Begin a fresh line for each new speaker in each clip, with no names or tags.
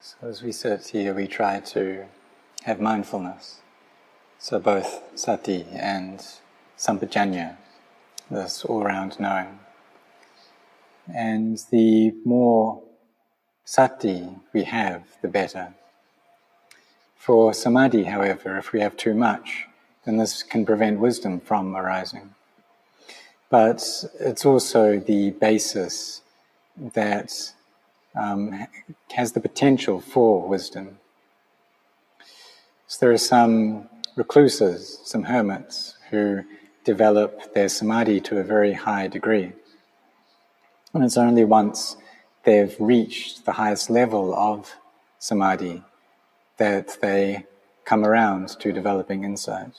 So as we sit here, we try to have mindfulness. So both sati and sampajanya, this all-round knowing. And the more sati we have, the better. For samadhi, however, if we have too much, then this can prevent wisdom from arising. But it's also the basis that um, has the potential for wisdom. So there are some recluses, some hermits, who develop their samadhi to a very high degree. And it's only once they've reached the highest level of samadhi that they come around to developing insight.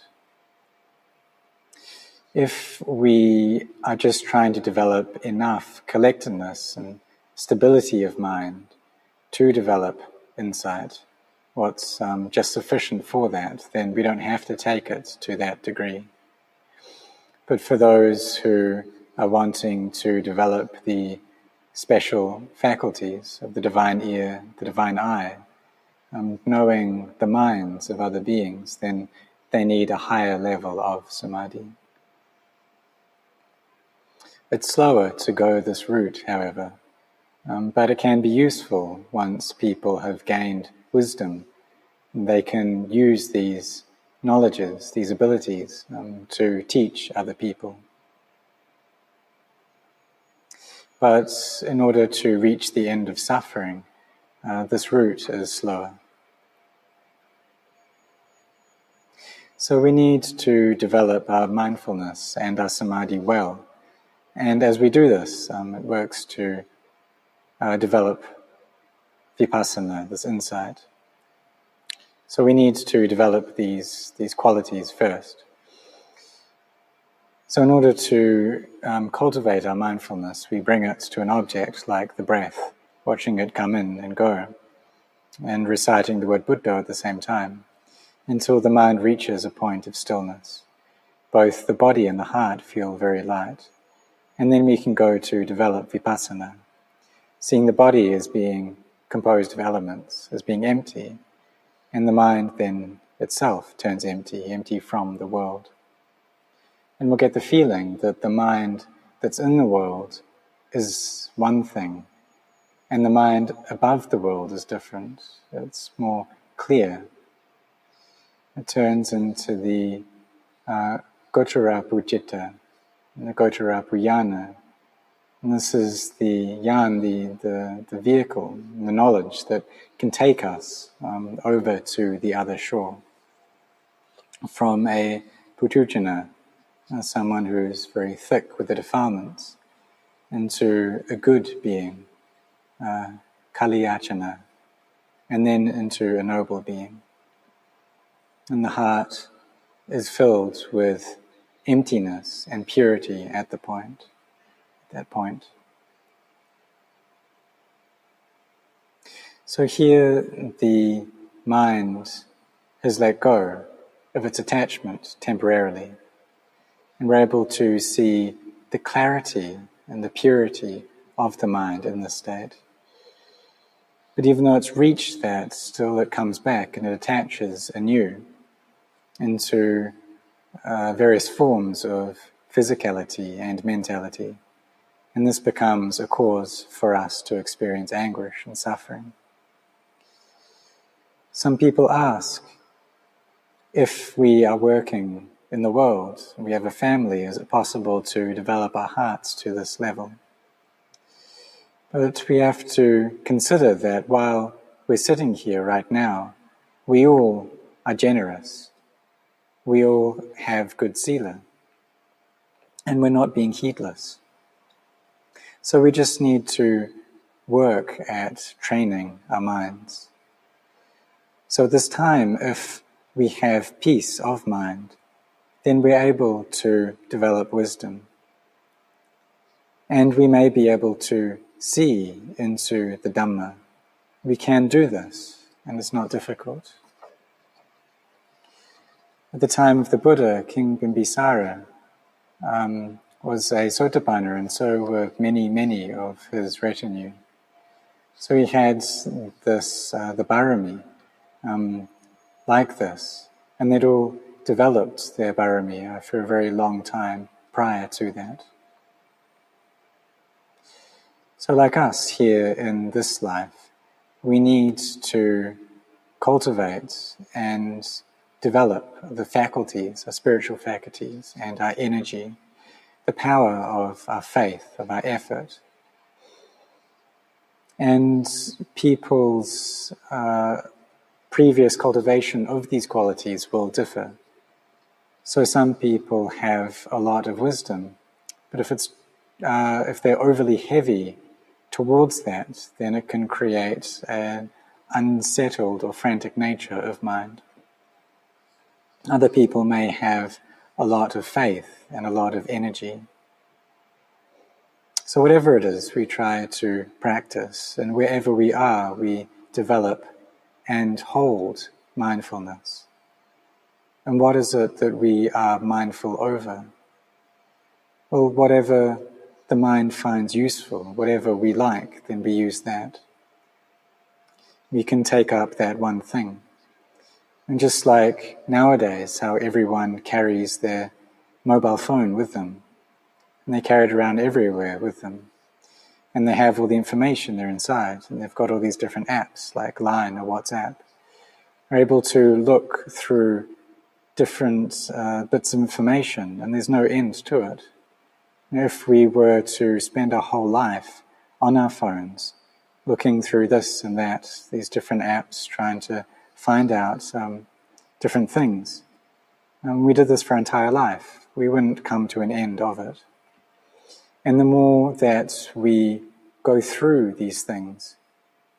If we are just trying to develop enough collectedness and stability of mind to develop insight, what's um, just sufficient for that, then we don't have to take it to that degree. But for those who are wanting to develop the special faculties of the divine ear, the divine eye, um, knowing the minds of other beings, then they need a higher level of samadhi. It's slower to go this route, however, um, but it can be useful once people have gained wisdom. They can use these knowledges, these abilities, um, to teach other people. But in order to reach the end of suffering, uh, this route is slower. So we need to develop our mindfulness and our samadhi well. And as we do this, um, it works to uh, develop vipassana, this insight. So we need to develop these, these qualities first. So, in order to um, cultivate our mindfulness, we bring it to an object like the breath, watching it come in and go, and reciting the word Buddha at the same time, until the mind reaches a point of stillness. Both the body and the heart feel very light. And then we can go to develop vipassana, seeing the body as being composed of elements, as being empty, and the mind then itself turns empty, empty from the world. And we'll get the feeling that the mind that's in the world is one thing, and the mind above the world is different. It's more clear. It turns into the uh, Pujitta, the Gochara Pujana, and this is the yan, the, the, the vehicle, the knowledge that can take us um, over to the other shore. From a putujana, uh, someone who is very thick with the defilements, into a good being, uh, kaliyachana, and then into a noble being. And the heart is filled with emptiness and purity at the point that point. So here the mind has let go of its attachment temporarily, and we're able to see the clarity and the purity of the mind in this state. But even though it's reached that, still it comes back and it attaches anew into uh, various forms of physicality and mentality. And this becomes a cause for us to experience anguish and suffering. Some people ask if we are working in the world, we have a family, is it possible to develop our hearts to this level? But we have to consider that while we're sitting here right now, we all are generous. We all have good sila. And we're not being heedless. So we just need to work at training our minds. So this time, if we have peace of mind, then we're able to develop wisdom. And we may be able to see into the Dhamma. We can do this, and it's not difficult. At the time of the Buddha, King Bimbisara um, was a Sotapanna, and so were many, many of his retinue. So he had this, uh, the Barami, um, like this, and they'd all developed their Barami uh, for a very long time prior to that. So, like us here in this life, we need to cultivate and develop the faculties, our spiritual faculties, and our energy, the power of our faith, of our effort. And people's uh, previous cultivation of these qualities will differ. So some people have a lot of wisdom, but if it's uh, if they're overly heavy towards that, then it can create an unsettled or frantic nature of mind. Other people may have a lot of faith and a lot of energy. So, whatever it is, we try to practice, and wherever we are, we develop and hold mindfulness. And what is it that we are mindful over? Well, whatever the mind finds useful, whatever we like, then we use that. We can take up that one thing. And just like nowadays, how everyone carries their mobile phone with them, and they carry it around everywhere with them, and they have all the information there inside, and they've got all these different apps like Line or WhatsApp, are able to look through different uh, bits of information, and there's no end to it. If we were to spend our whole life on our phones, looking through this and that, these different apps, trying to find out um, different things. And we did this for our entire life. We wouldn't come to an end of it. And the more that we go through these things,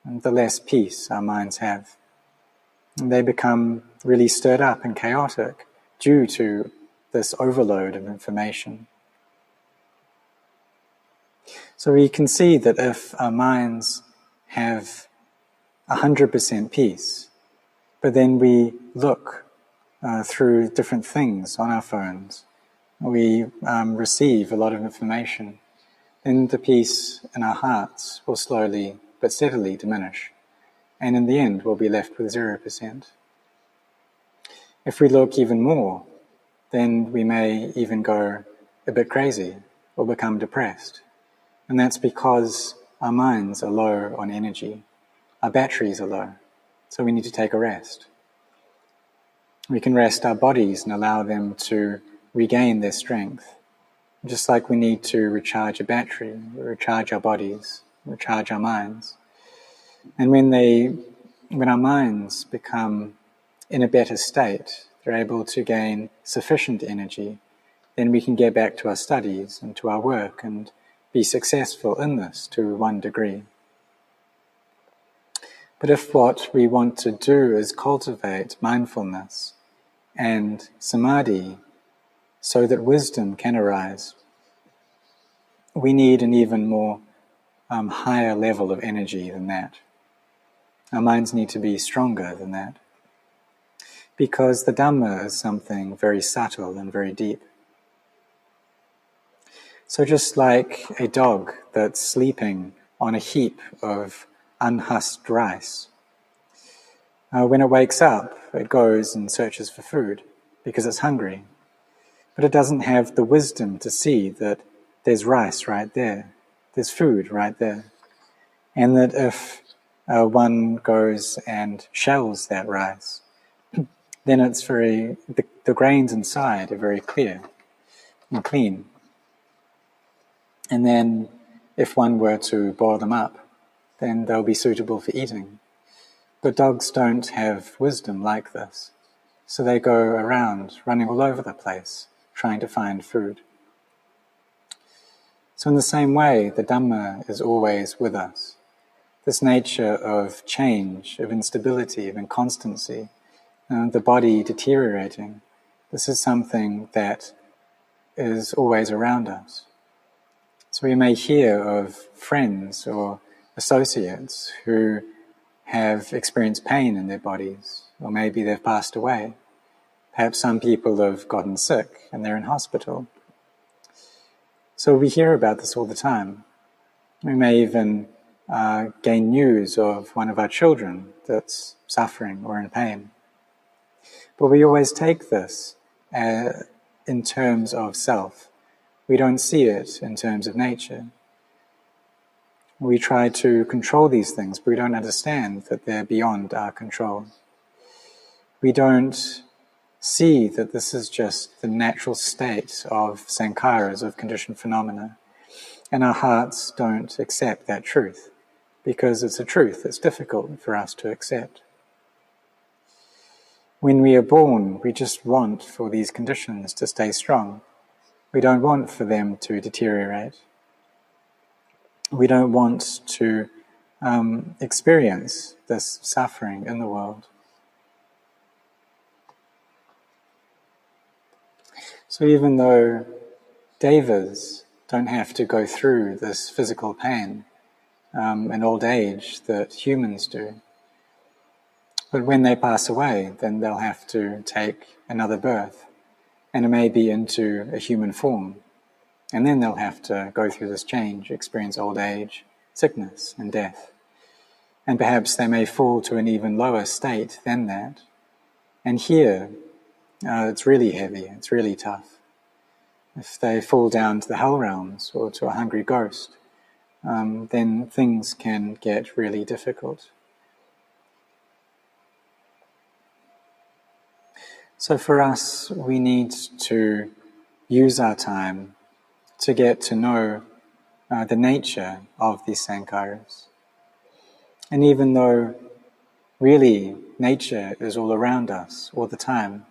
the less peace our minds have. And they become really stirred up and chaotic due to this overload of information. So we can see that if our minds have 100% peace, but then we look uh, through different things on our phones. We um, receive a lot of information. Then the peace in our hearts will slowly but steadily diminish. And in the end, we'll be left with 0%. If we look even more, then we may even go a bit crazy or become depressed. And that's because our minds are low on energy. Our batteries are low. So we need to take a rest. We can rest our bodies and allow them to regain their strength. Just like we need to recharge a battery, recharge our bodies, recharge our minds. And when they, when our minds become in a better state, they're able to gain sufficient energy, then we can get back to our studies and to our work and be successful in this to one degree. But if what we want to do is cultivate mindfulness and samadhi so that wisdom can arise, we need an even more um, higher level of energy than that. Our minds need to be stronger than that. Because the Dhamma is something very subtle and very deep. So, just like a dog that's sleeping on a heap of unhusked rice. Uh, when it wakes up, it goes and searches for food because it's hungry. But it doesn't have the wisdom to see that there's rice right there, there's food right there. And that if uh, one goes and shells that rice, then it's very, the, the grains inside are very clear and clean. And then if one were to boil them up, then they'll be suitable for eating. But dogs don't have wisdom like this, so they go around running all over the place trying to find food. So, in the same way, the Dhamma is always with us. This nature of change, of instability, of inconstancy, uh, the body deteriorating, this is something that is always around us. So we may hear of friends or associates who have experienced pain in their bodies, or maybe they've passed away. Perhaps some people have gotten sick and they're in hospital. So we hear about this all the time. We may even uh, gain news of one of our children that's suffering or in pain. But we always take this uh, in terms of self. We don't see it in terms of nature. We try to control these things, but we don't understand that they're beyond our control. We don't see that this is just the natural state of sankharas, of conditioned phenomena. And our hearts don't accept that truth because it's a truth that's difficult for us to accept. When we are born, we just want for these conditions to stay strong. We don't want for them to deteriorate. We don't want to um, experience this suffering in the world. So even though devas don't have to go through this physical pain um, and old age that humans do, but when they pass away, then they'll have to take another birth, and it may be into a human form. And then they'll have to go through this change, experience old age, sickness, and death. And perhaps they may fall to an even lower state than that. And here, uh, it's really heavy, it's really tough. If they fall down to the hell realms or to a hungry ghost, um, then things can get really difficult. So for us, we need to use our time to get to know uh, the nature of these sankharas. And even though really nature is all around us all the time,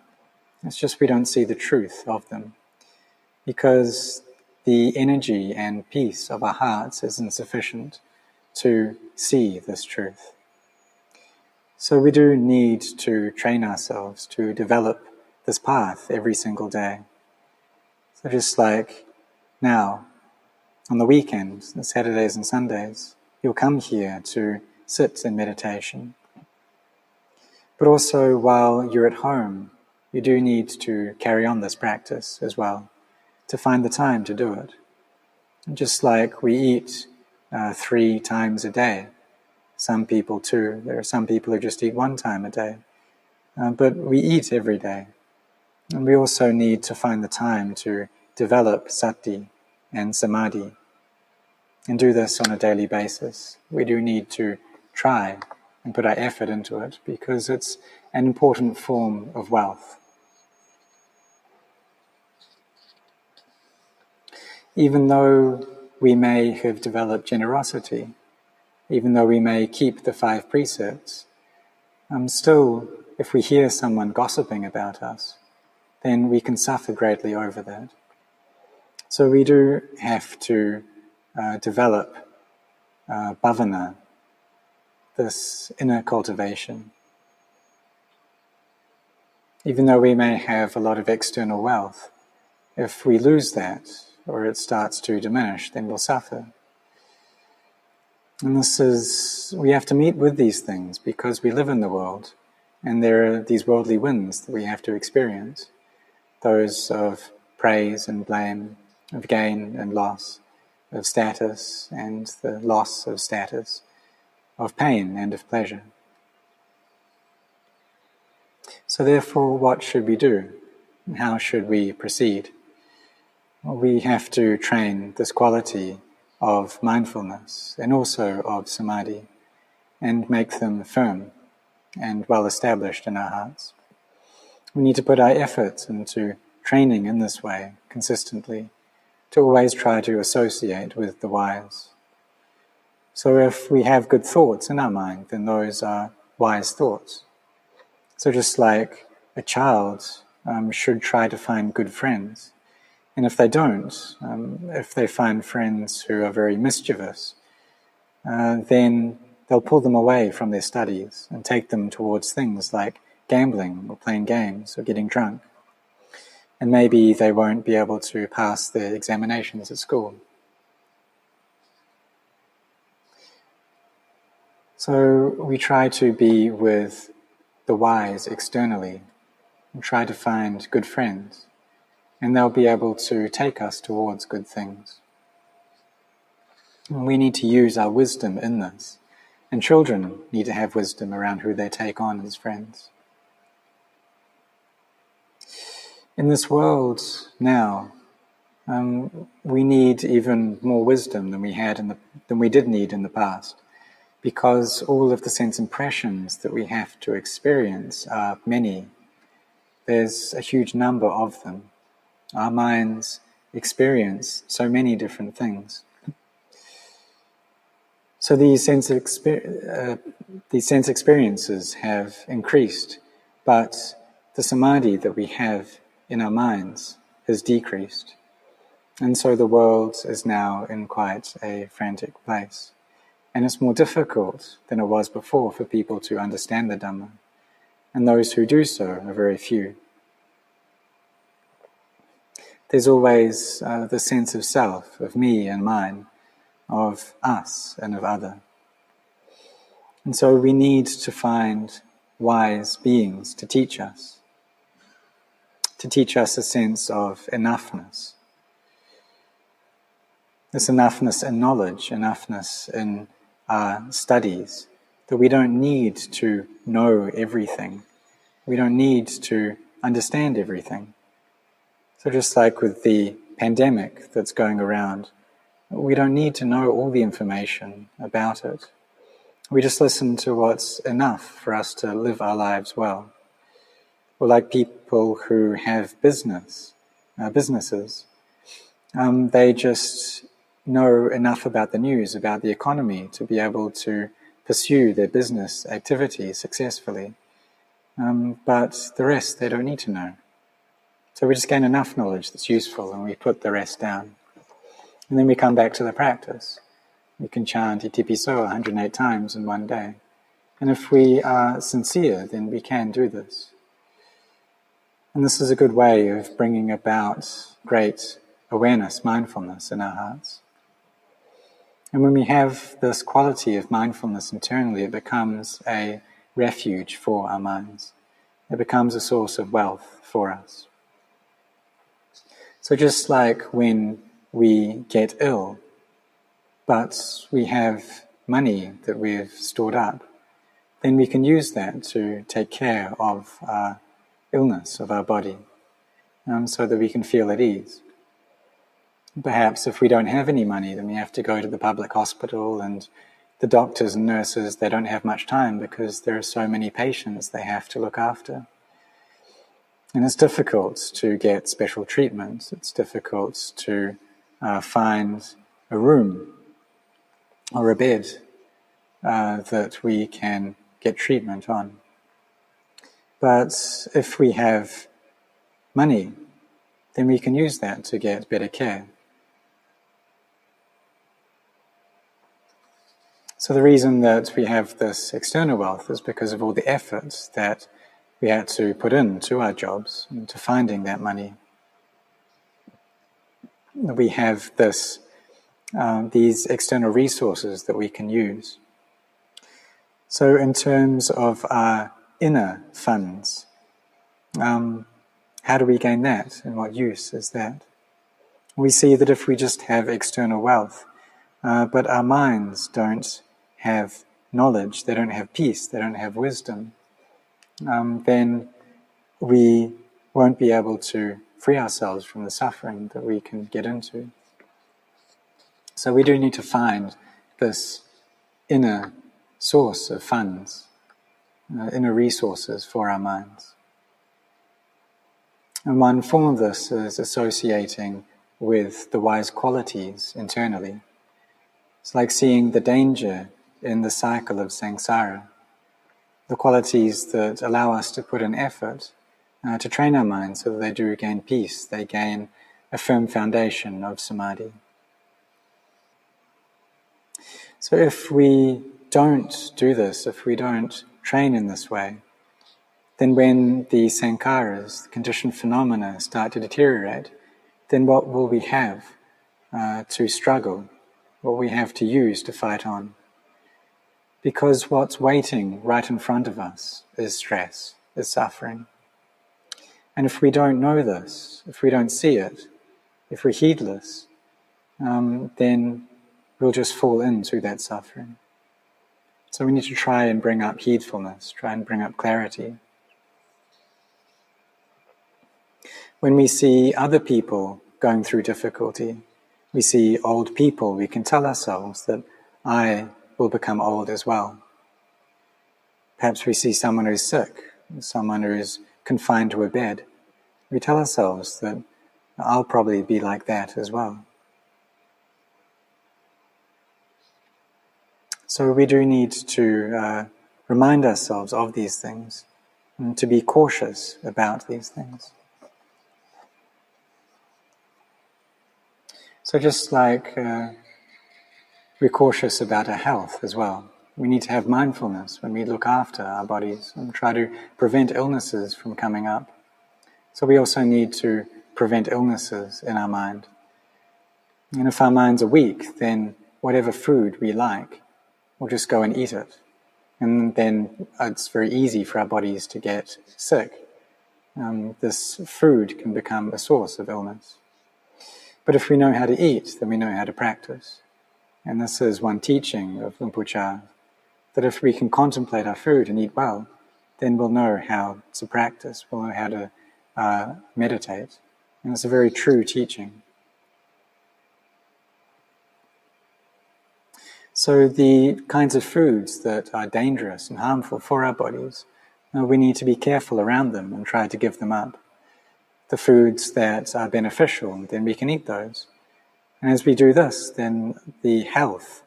it's just we don't see the truth of them because the energy and peace of our hearts is insufficient to see this truth. So we do need to train ourselves to develop this path every single day. So just like now, on the weekends, the Saturdays and Sundays, you'll come here to sit in meditation. But also while you're at home, you do need to carry on this practice as well, to find the time to do it. Just like we eat uh, three times a day, some people two, there are some people who just eat one time a day, uh, but we eat every day. And we also need to find the time to develop sati and samadhi and do this on a daily basis. We do need to try and put our effort into it because it's an important form of wealth. even though we may have developed generosity, even though we may keep the five precepts, um, still, if we hear someone gossiping about us, then we can suffer greatly over that. So we do have to uh, develop uh, bhavana, this inner cultivation. Even though we may have a lot of external wealth, if we lose that, or it starts to diminish, then we'll suffer. And this is, we have to meet with these things because we live in the world and there are these worldly winds that we have to experience those of praise and blame, of gain and loss, of status and the loss of status, of pain and of pleasure. So, therefore, what should we do? How should we proceed? we have to train this quality of mindfulness and also of samadhi and make them firm and well established in our hearts. We need to put our efforts into training in this way consistently to always try to associate with the wise. So if we have good thoughts in our mind, then those are wise thoughts. So just like a child um, should try to find good friends, and if they don't, um, if they find friends who are very mischievous, uh, then they'll pull them away from their studies and take them towards things like gambling or playing games or getting drunk. And maybe they won't be able to pass their examinations at school. So we try to be with the wise externally and try to find good friends and they'll be able to take us towards good things. And we need to use our wisdom in this. And children need to have wisdom around who they take on as friends. In this world now, um, we need even more wisdom than we had in the, than we did need in the past, because all of the sense impressions that we have to experience are many. There's a huge number of them. Our minds experience so many different things. So these sense, exper- uh, these sense experiences have increased, but the samadhi that we have in our minds has decreased. And so the world is now in quite a frantic place. And it's more difficult than it was before for people to understand the Dhamma. And those who do so are very few. There's always uh, the sense of self, of me and mine, of us and of other. And so we need to find wise beings to teach us, to teach us a sense of enoughness this enoughness in knowledge, enoughness in our studies, that we don't need to know everything. We don't need to understand everything. So just like with the pandemic that's going around, we don't need to know all the information about it. We just listen to what's enough for us to live our lives well. Or like people who have business, uh, businesses, um, they just know enough about the news, about the economy, to be able to pursue their business activity successfully. Um, but the rest they don't need to know. So we just gain enough knowledge that's useful and we put the rest down. And then we come back to the practice. We can chant Itipiso 108 times in one day. And if we are sincere, then we can do this. And this is a good way of bringing about great awareness, mindfulness in our hearts. And when we have this quality of mindfulness internally, it becomes a refuge for our minds. It becomes a source of wealth for us. So just like when we get ill, but we have money that we've stored up, then we can use that to take care of our illness of our body, um, so that we can feel at ease. Perhaps if we don't have any money, then we have to go to the public hospital and the doctors and nurses, they don't have much time because there are so many patients they have to look after. And it's difficult to get special treatment. It's difficult to uh, find a room or a bed uh, that we can get treatment on. But if we have money, then we can use that to get better care. So the reason that we have this external wealth is because of all the efforts that we had to put into our jobs into finding that money. We have this, um, these external resources that we can use. So in terms of our inner funds, um, how do we gain that and what use is that? We see that if we just have external wealth, uh, but our minds don't have knowledge, they don't have peace, they don't have wisdom, um, then we won't be able to free ourselves from the suffering that we can get into. So we do need to find this inner source of funds, uh, inner resources for our minds. And one form of this is associating with the wise qualities internally. It's like seeing the danger in the cycle of samsara. The qualities that allow us to put in effort uh, to train our minds so that they do gain peace, they gain a firm foundation of samadhi. So if we don't do this, if we don't train in this way, then when the sankharas, the conditioned phenomena, start to deteriorate, then what will we have uh, to struggle? What we have to use to fight on? Because what's waiting right in front of us is stress, is suffering. And if we don't know this, if we don't see it, if we're heedless, um, then we'll just fall into that suffering. So we need to try and bring up heedfulness, try and bring up clarity. When we see other people going through difficulty, we see old people, we can tell ourselves that I will become old as well. Perhaps we see someone who's sick, someone who is confined to a bed. We tell ourselves that I'll probably be like that as well. So we do need to uh, remind ourselves of these things and to be cautious about these things. So just like uh, we're cautious about our health as well, we need to have mindfulness when we look after our bodies and try to prevent illnesses from coming up. So we also need to prevent illnesses in our mind. And if our minds are weak, then whatever food we like, we'll just go and eat it. And then it's very easy for our bodies to get sick. Um, this food can become a source of illness. But if we know how to eat, then we know how to practice. And this is one teaching of Chah, that if we can contemplate our food and eat well, then we'll know how to practice, we'll know how to uh, meditate. And it's a very true teaching. So, the kinds of foods that are dangerous and harmful for our bodies, uh, we need to be careful around them and try to give them up the foods that are beneficial, then we can eat those. And as we do this, then the health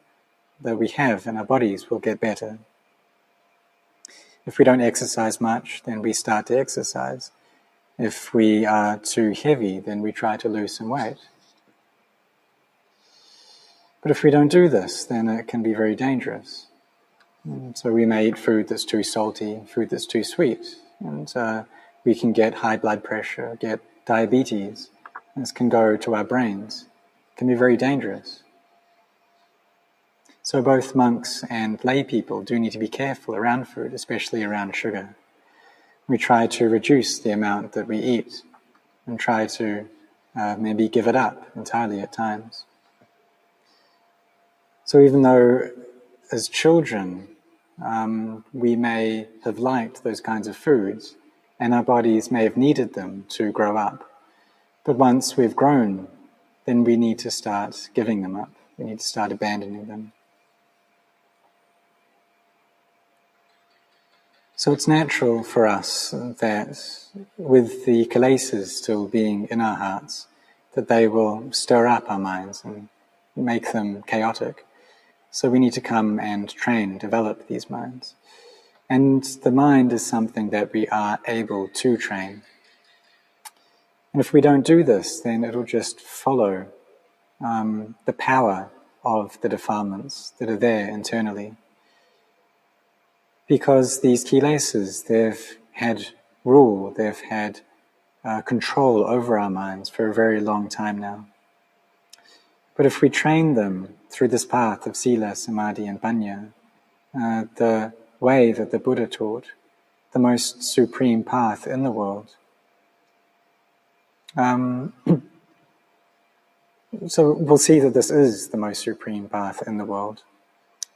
that we have in our bodies will get better. If we don't exercise much, then we start to exercise. If we are too heavy, then we try to lose some weight. But if we don't do this, then it can be very dangerous. And so we may eat food that's too salty, food that's too sweet, and uh, we can get high blood pressure, get diabetes. This can go to our brains. It can be very dangerous. So both monks and lay people do need to be careful around food, especially around sugar. We try to reduce the amount that we eat and try to uh, maybe give it up entirely at times. So even though as children um, we may have liked those kinds of foods, and our bodies may have needed them to grow up. But once we've grown, then we need to start giving them up. We need to start abandoning them. So it's natural for us that with the kilesas still being in our hearts, that they will stir up our minds and make them chaotic. So we need to come and train, develop these minds. And the mind is something that we are able to train. And if we don't do this, then it'll just follow um, the power of the defilements that are there internally. Because these kilesas, they've had rule, they've had uh, control over our minds for a very long time now. But if we train them through this path of sila, samadhi, and panya, uh, the way that the Buddha taught, the most supreme path in the world. Um, so we'll see that this is the most supreme path in the world.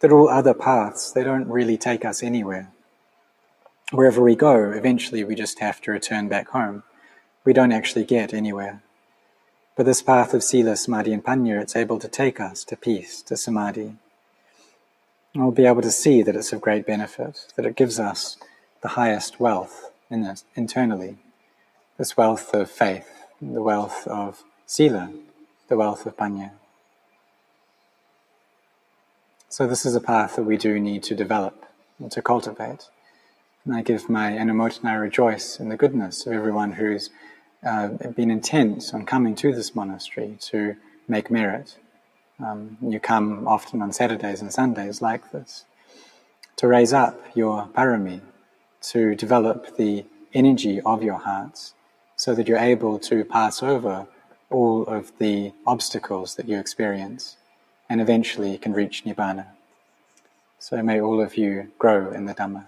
That all other paths, they don't really take us anywhere. Wherever we go, eventually we just have to return back home. We don't actually get anywhere. But this path of sila, samadhi, and panya, it's able to take us to peace, to samadhi, And we'll be able to see that it's of great benefit, that it gives us the highest wealth in internally. This wealth of faith, the wealth of sila, the wealth of panya. So this is a path that we do need to develop and to cultivate. And I give my anumodana I rejoice in the goodness of everyone who's uh, been intent on coming to this monastery to make merit um, you come often on Saturdays and Sundays like this to raise up your parami, to develop the energy of your hearts so that you're able to pass over all of the obstacles that you experience and eventually can reach Nibbana. So may all of you grow in the Dhamma.